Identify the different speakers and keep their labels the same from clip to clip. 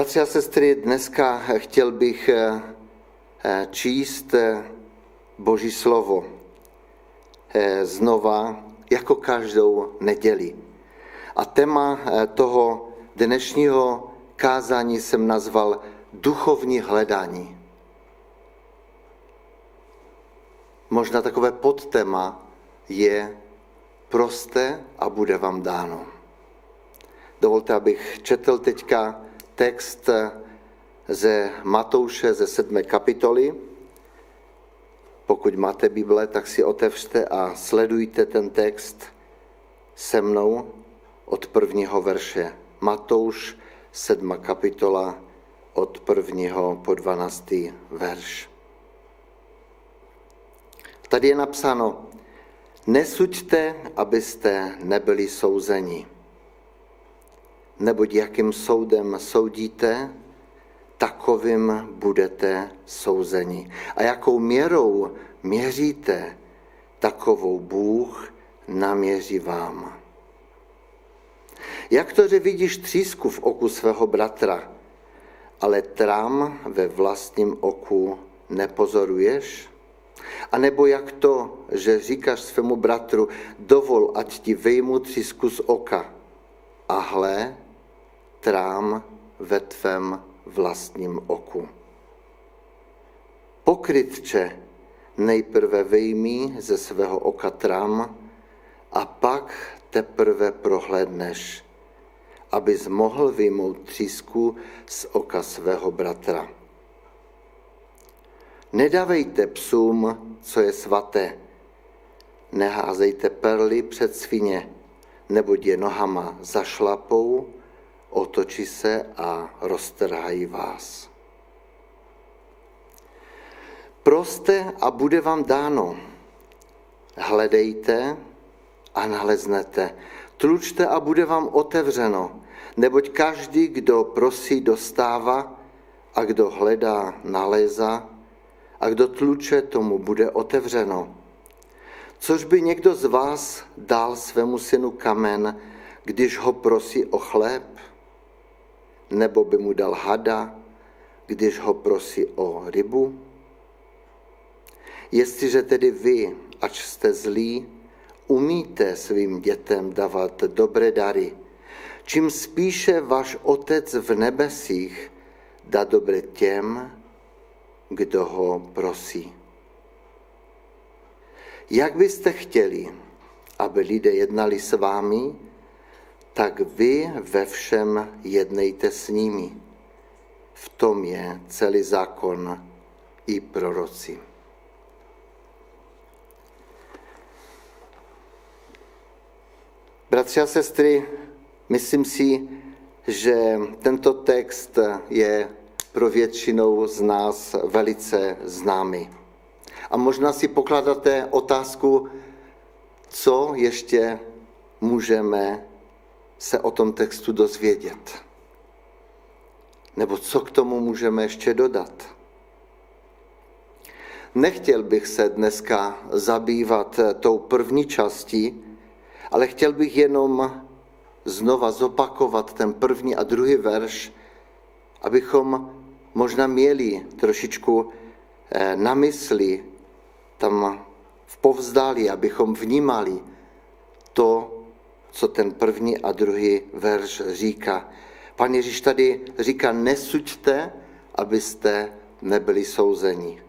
Speaker 1: Bratři a sestry, dneska chtěl bych eh, eh, číst eh, Boží slovo znova, jako každou neděli. A téma toho dnešního kázání jsem nazval duchovní hledání. Možná takové podtéma je prosté a bude vám dáno. Dovolte, abych četl teďka text ze Matouše ze sedmé kapitoly. Pokud máte Bible, tak si otevřte a sledujte ten text se mnou od prvního verše. Matouš, sedma kapitola, od prvního po dvanáctý verš. Tady je napsáno, nesuďte, abyste nebyli souzeni neboť jakým soudem soudíte, takovým budete souzeni. A jakou měrou měříte, takovou Bůh naměří vám. Jak to, že vidíš třísku v oku svého bratra, ale trám ve vlastním oku nepozoruješ? A nebo jak to, že říkáš svému bratru, dovol, ať ti vejmu třísku z oka, a hle, trám ve tvém vlastním oku. Pokrytče nejprve vyjmí ze svého oka trám a pak teprve prohlédneš, abys mohl vyjmout třísku z oka svého bratra. Nedávejte psům, co je svaté, neházejte perly před svině, neboť je nohama zašlapou otočí se a roztrhají vás. Proste a bude vám dáno. Hledejte a naleznete. Tlučte a bude vám otevřeno. Neboť každý, kdo prosí, dostává a kdo hledá, nalézá a kdo tluče, tomu bude otevřeno. Což by někdo z vás dal svému synu kamen, když ho prosí o chléb? Nebo by mu dal hada, když ho prosí o rybu? Jestliže tedy vy, ač jste zlí, umíte svým dětem dávat dobré dary, čím spíše váš Otec v nebesích dá dobré těm, kdo ho prosí. Jak byste chtěli, aby lidé jednali s vámi, tak vy ve všem jednejte s nimi. V tom je celý zákon i proroci. Bratři a sestry, myslím si, že tento text je pro většinou z nás velice známý. A možná si pokládáte otázku, co ještě můžeme se o tom textu dozvědět? Nebo co k tomu můžeme ještě dodat? Nechtěl bych se dneska zabývat tou první částí, ale chtěl bych jenom znova zopakovat ten první a druhý verš, abychom možná měli trošičku eh, na mysli tam v povzdálí, abychom vnímali to, co ten první a druhý verš říká. Pan Ježíš tady říká, nesuďte, abyste nebyli souzeni.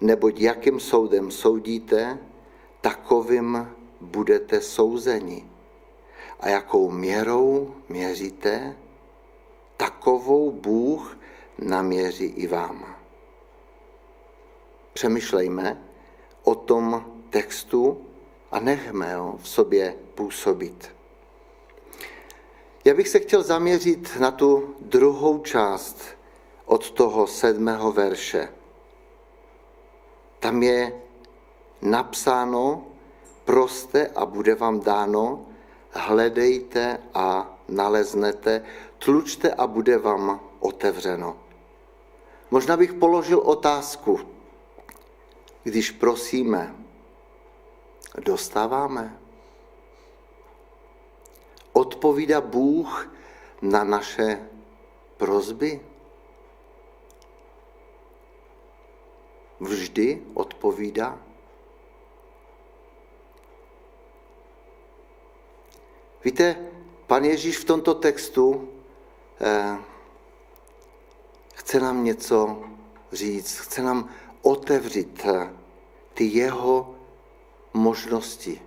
Speaker 1: Neboť jakým soudem soudíte, takovým budete souzeni. A jakou měrou měříte, takovou Bůh naměří i vám. Přemýšlejme o tom textu a nechme ho v sobě působit. Já bych se chtěl zaměřit na tu druhou část od toho sedmého verše. Tam je napsáno, proste a bude vám dáno, hledejte a naleznete, tlučte a bude vám otevřeno. Možná bych položil otázku, když prosíme, dostáváme? Odpovídá Bůh na naše prozby? Vždy odpovídá? Víte, pan Ježíš v tomto textu eh, chce nám něco říct, chce nám otevřít ty jeho možnosti,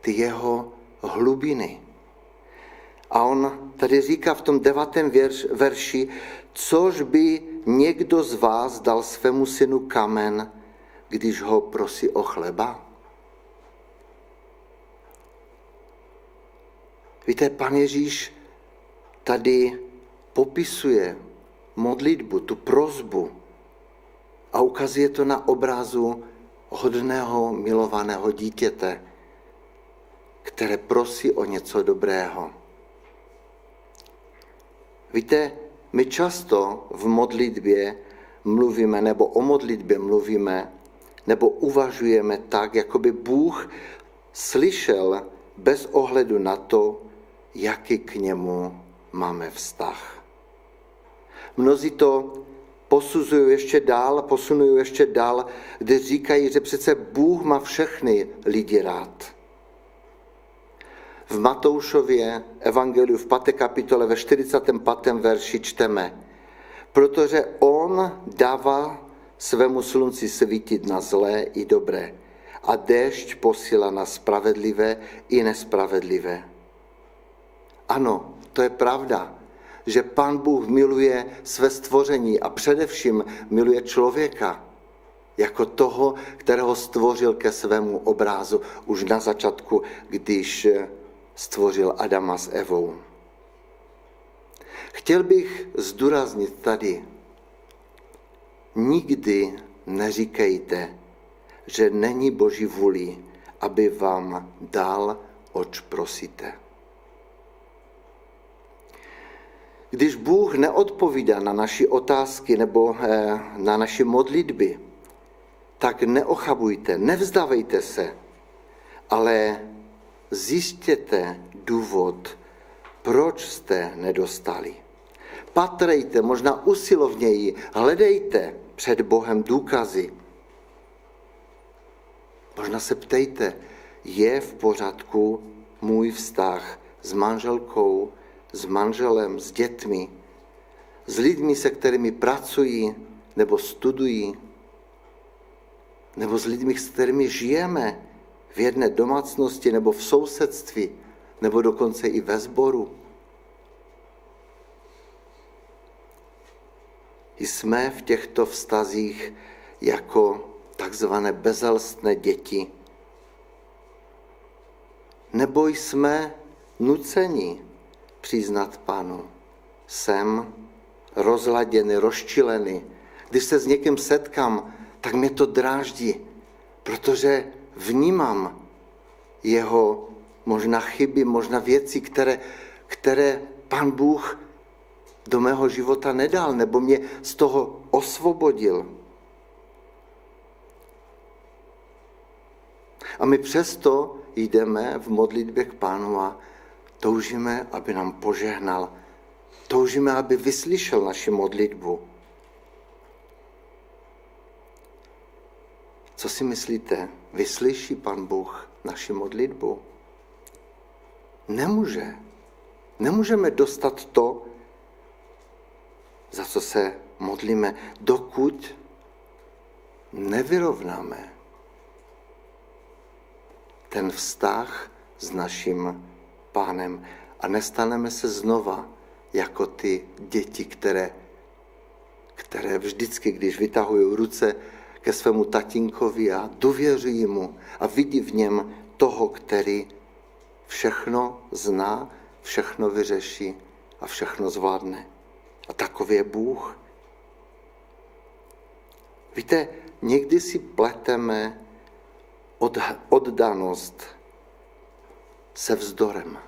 Speaker 1: ty jeho hlubiny. A on tady říká v tom devátém verš, verši, což by někdo z vás dal svému synu kamen, když ho prosí o chleba? Víte, pan Ježíš tady popisuje modlitbu, tu prozbu a ukazuje to na obrazu hodného, milovaného dítěte, které prosí o něco dobrého. Víte, my často v modlitbě mluvíme, nebo o modlitbě mluvíme, nebo uvažujeme tak, jako by Bůh slyšel bez ohledu na to, jaký k němu máme vztah. Mnozí to posuzují ještě dál, posunují ještě dál, kde říkají, že přece Bůh má všechny lidi rád. V Matoušově evangeliu v 5. kapitole ve 45. verši čteme, protože on dává svému slunci svítit na zlé i dobré a déšť posílá na spravedlivé i nespravedlivé. Ano, to je pravda, že Pán Bůh miluje své stvoření a především miluje člověka jako toho, kterého stvořil ke svému obrázu už na začátku, když stvořil Adama s Evou. Chtěl bych zdůraznit tady, nikdy neříkejte, že není Boží vůli, aby vám dal, oč prosíte. Když Bůh neodpovídá na naše otázky nebo eh, na naše modlitby, tak neochabujte, nevzdávejte se, ale zjistěte důvod, proč jste nedostali. Patrejte možná usilovněji, hledejte před Bohem důkazy. Možná se ptejte, je v pořádku můj vztah s manželkou, s manželem, s dětmi, s lidmi, se kterými pracují nebo studují, nebo s lidmi, s kterými žijeme v jedné domácnosti nebo v sousedství, nebo dokonce i ve sboru. Jsme v těchto vztazích jako takzvané bezelstné děti. Nebo jsme nuceni přiznat Pánu. Jsem rozladěný, rozčilený. Když se s někým setkám, tak mě to dráždí, protože vnímám jeho možná chyby, možná věci, které, které pan Bůh do mého života nedal, nebo mě z toho osvobodil. A my přesto jdeme v modlitbě k pánu a toužíme, aby nám požehnal. Toužíme, aby vyslyšel naši modlitbu. Co si myslíte? Vyslyší pan Bůh naši modlitbu? Nemůže. Nemůžeme dostat to, za co se modlíme, dokud nevyrovnáme ten vztah s naším pánem a nestaneme se znova jako ty děti, které, které vždycky, když vytahují ruce ke svému tatínkovi a důvěřují mu a vidí v něm toho, který všechno zná, všechno vyřeší a všechno zvládne. A takový je Bůh. Víte, někdy si pleteme od, oddanost se vzdorem.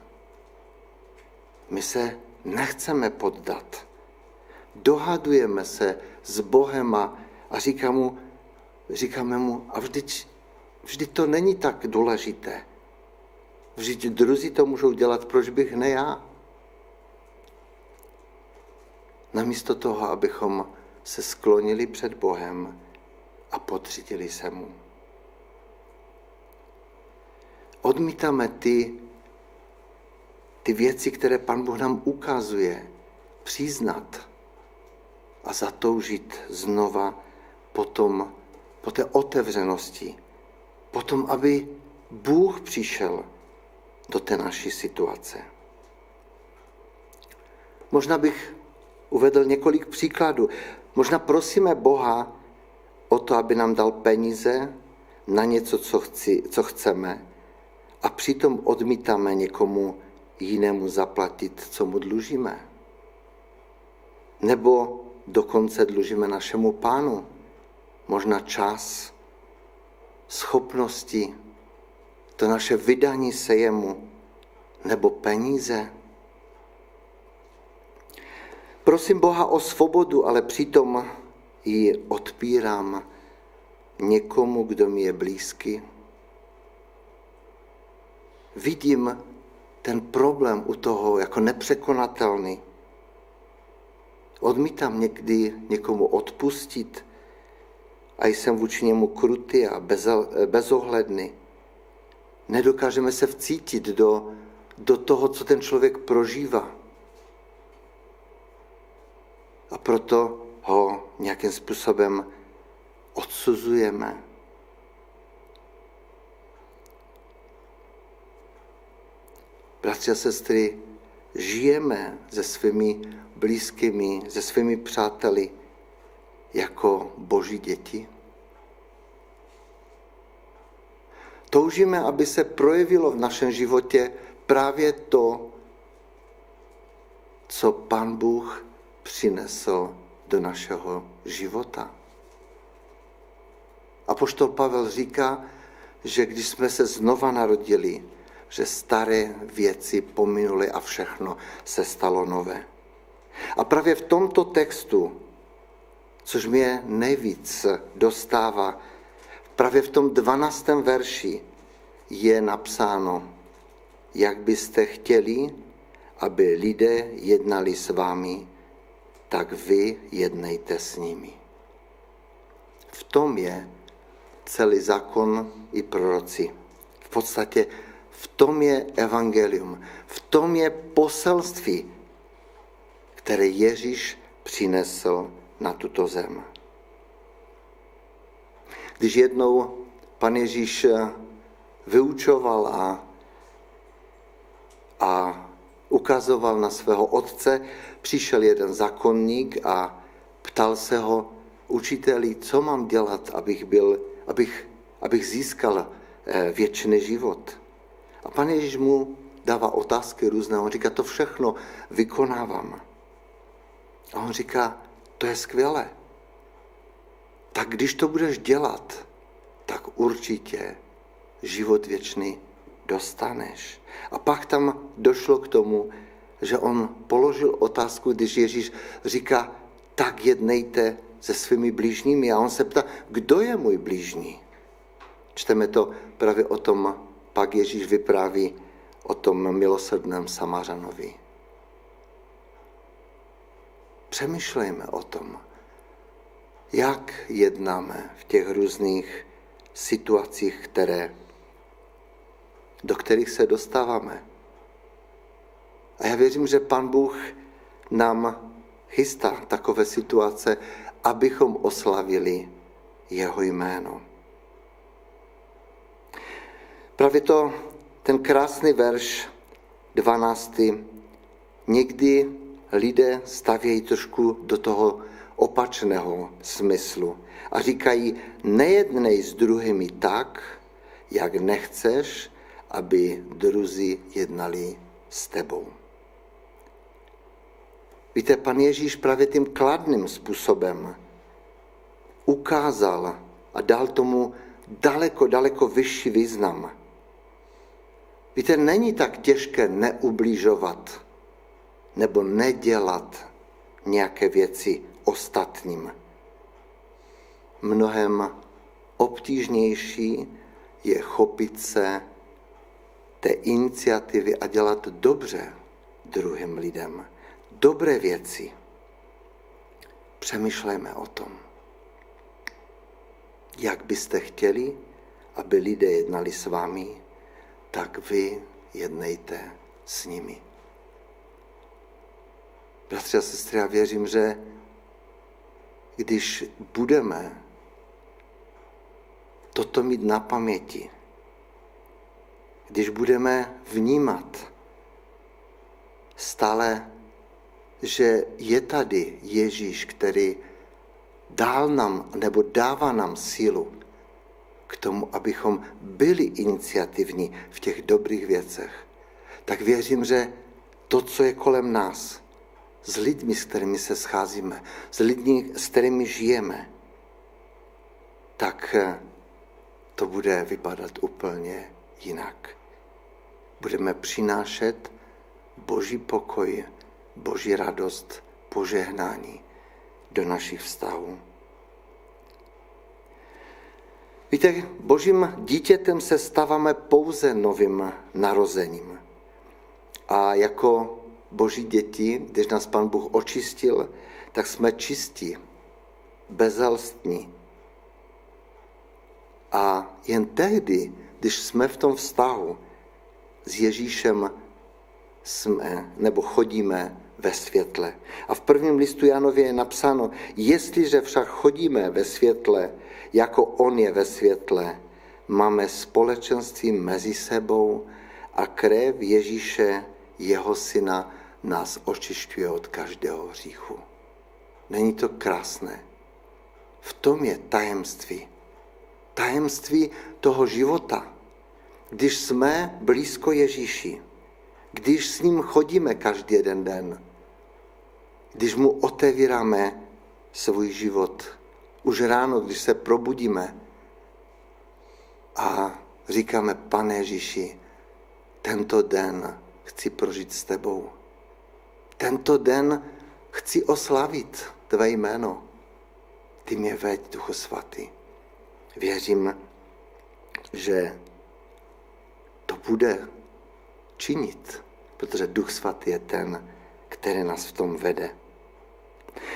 Speaker 1: My se nechceme poddat. Dohadujeme se s Bohem a, a říká mu, říkáme mu, a vždyť, vždyť to není tak důležité. Vždyť druzí to můžou dělat, proč bych ne já? namísto toho, abychom se sklonili před Bohem a podřídili se mu. Odmítáme ty, ty věci, které Pan Bůh nám ukazuje, přiznat a zatoužit znova potom, po té otevřenosti, potom, aby Bůh přišel do té naší situace. Možná bych uvedl několik příkladů. Možná prosíme Boha o to, aby nám dal peníze na něco, co, chci, co chceme, a přitom odmítáme někomu jinému zaplatit, co mu dlužíme. Nebo dokonce dlužíme našemu pánu možná čas, schopnosti, to naše vydání se jemu, nebo peníze. Prosím Boha o svobodu, ale přitom ji odpírám někomu, kdo mi je blízký. Vidím ten problém u toho jako nepřekonatelný. Odmítám někdy někomu odpustit a jsem vůči němu krutý a bezohledný. Nedokážeme se vcítit do, do toho, co ten člověk prožívá. A proto ho nějakým způsobem odsuzujeme. Bratři a sestry, žijeme se svými blízkými, se svými přáteli jako boží děti? Toužíme, aby se projevilo v našem životě právě to, co Pan Bůh přinesl do našeho života. A poštol Pavel říká, že když jsme se znova narodili, že staré věci pominuly a všechno se stalo nové. A právě v tomto textu, což mě nejvíc dostává, právě v tom 12. verši je napsáno, jak byste chtěli, aby lidé jednali s vámi, tak vy jednejte s nimi. V tom je celý zákon i proroci. V podstatě v tom je evangelium, v tom je poselství, které Ježíš přinesl na tuto zem. Když jednou pan Ježíš vyučoval a, a ukazoval na svého otce, přišel jeden zákonník a ptal se ho, učiteli, co mám dělat, abych, byl, abych, abych získal eh, věčný život. A pan Ježíš mu dává otázky různé. On říká, to všechno vykonávám. A on říká, to je skvělé. Tak když to budeš dělat, tak určitě život věčný dostaneš. A pak tam došlo k tomu, že on položil otázku, když Ježíš říká, tak jednejte se svými blížními. A on se ptá, kdo je můj blížní? Čteme to právě o tom, pak Ježíš vypráví o tom milosrdném Samařanovi. Přemýšlejme o tom, jak jednáme v těch různých situacích, které, do kterých se dostáváme. A já věřím, že Pan Bůh nám chystá takové situace, abychom oslavili jeho jméno. Právě to, ten krásný verš 12. Někdy lidé stavějí trošku do toho opačného smyslu a říkají, nejednej s druhými tak, jak nechceš, aby druzí jednali s tebou. Víte, pan Ježíš právě tím kladným způsobem ukázal a dal tomu daleko, daleko vyšší význam. Víte, není tak těžké neublížovat nebo nedělat nějaké věci ostatním. Mnohem obtížnější je chopit se té iniciativy a dělat dobře druhým lidem. Dobré věci. Přemýšlejme o tom. Jak byste chtěli, aby lidé jednali s vámi, tak vy jednejte s nimi. Bratři a sestry, já věřím, že když budeme toto mít na paměti, když budeme vnímat stále, že je tady Ježíš, který dál nám nebo dává nám sílu k tomu, abychom byli iniciativní v těch dobrých věcech, tak věřím, že to, co je kolem nás, s lidmi, s kterými se scházíme, s lidmi, s kterými žijeme, tak eh, to bude vypadat úplně jinak. Budeme přinášet Boží pokoj, Boží radost, požehnání do našich vztahů. Víte, božím dítětem se stáváme pouze novým narozením. A jako boží děti, když nás Pan Bůh očistil, tak jsme čistí, bezelstní. A jen tehdy, když jsme v tom vztahu s Ježíšem jsme, nebo chodíme ve světle. A v prvním listu Janově je napsáno, jestliže však chodíme ve světle, jako on je ve světle, máme společenství mezi sebou a krev Ježíše, jeho syna, nás očišťuje od každého hříchu. Není to krásné? V tom je tajemství. Tajemství toho života. Když jsme blízko Ježíši, když s ním chodíme každý jeden den, když mu otevíráme svůj život, už ráno, když se probudíme a říkáme, pane Ježíši, tento den chci prožít s tebou. Tento den chci oslavit tvé jméno. Ty mě veď, Duchu Svatý. Věřím, že to bude činit, protože Duch Svatý je ten, který nás v tom vede.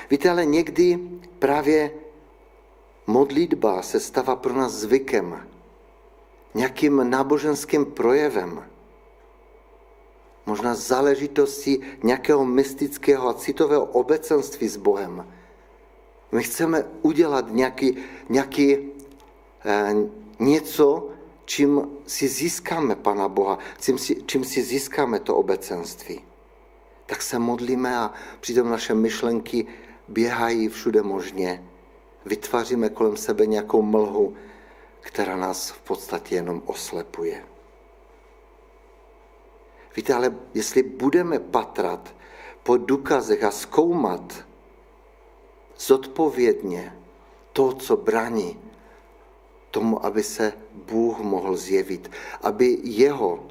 Speaker 1: Víte, ale někdy právě modlitba se stává pro nás zvykem, nějakým náboženským projevem, možná záležitosti nějakého mystického a citového obecenství s Bohem. My chceme udělat nějaký, nějaký eh, něco, čím si získáme Pana Boha, čím si, čím si získáme to obecenství. Tak se modlíme a přitom naše myšlenky běhají všude možně. Vytváříme kolem sebe nějakou mlhu, která nás v podstatě jenom oslepuje. Víte, ale jestli budeme patrat po důkazech a zkoumat zodpovědně to, co brání tomu, aby se Bůh mohl zjevit, aby jeho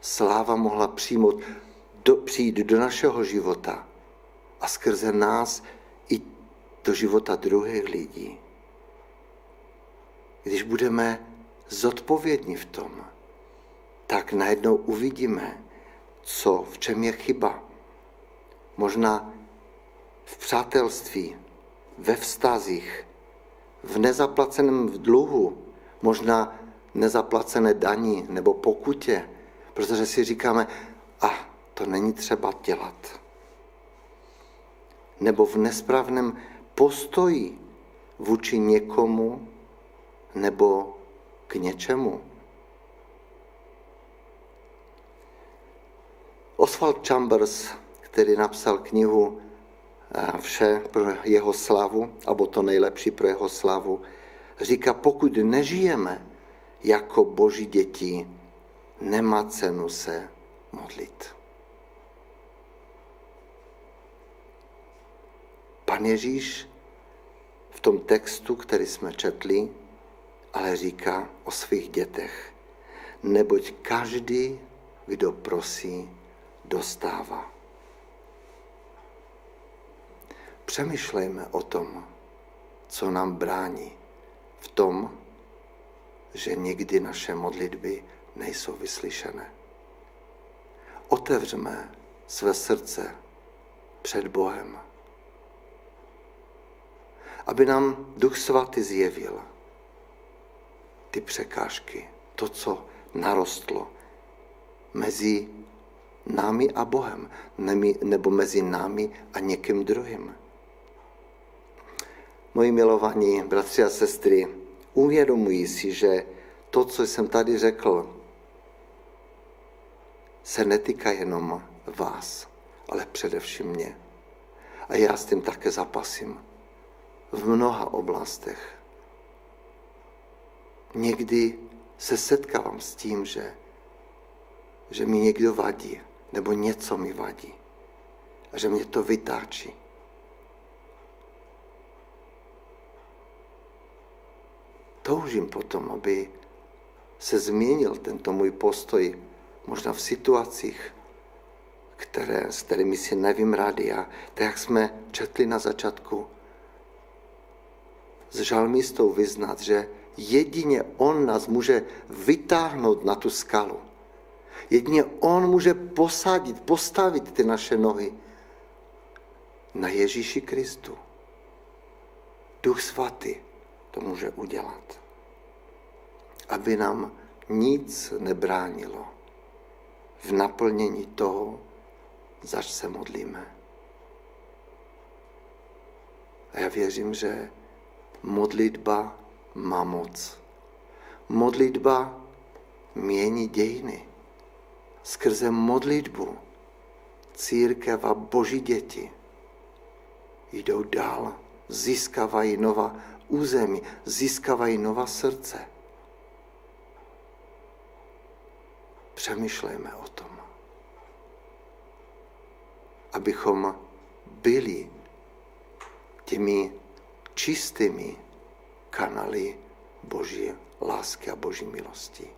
Speaker 1: sláva mohla přijmout, do, přijít do našeho života a skrze nás do života druhých lidí. Když budeme zodpovědní v tom, tak najednou uvidíme, co, v čem je chyba. Možná v přátelství, ve vztazích, v nezaplaceném dluhu, možná nezaplacené daní nebo pokutě, protože si říkáme, a ah, to není třeba dělat. Nebo v nesprávném postoji vůči někomu nebo k něčemu. Oswald Chambers, který napsal knihu eh, Vše pro jeho slavu, abo to nejlepší pro jeho slavu, říká, pokud nežijeme jako boží děti, nemá cenu se modlit. Pan Ježíš v tom textu, který jsme četli, ale říká o svých dětech. Neboť každý, kdo prosí, dostává. Přemýšlejme o tom, co nám brání v tom, že někdy naše modlitby nejsou vyslyšené. Otevřeme své srdce před Bohem aby nám Duch Svatý zjevil ty překážky, to, co narostlo mezi námi a Bohem, nebo mezi námi a někým druhým. Moji milovaní bratři a sestry, uvědomují si, že to, co jsem tady řekl, se netýká jenom vás, ale především mě. A já s tím také zapasím v mnoha oblastech. Někdy se setkávám s tím, že, že mi někdo vadí, nebo něco mi vadí. A že mě to vytáčí. Toužím potom, aby se změnil tento můj postoj možná v situacích, které, s kterými si nevím rady. A tak, jak jsme četli na začátku, s žalmistou vyznat, že jedině on nás může vytáhnout na tu skalu. Jedině on může posadit, postavit ty naše nohy na Ježíši Kristu. Duch svatý to může udělat. Aby nám nic nebránilo v naplnění toho, zač se modlíme. A já věřím, že modlitba má moc. Modlitba mění dějiny. Skrze modlitbu církev a boží děti jdou dál, získávají nová území, získávají nová srdce. Přemýšlejme o tom, abychom byli těmi čistými kanaly Boží lásky a Boží milosti.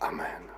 Speaker 1: Amen.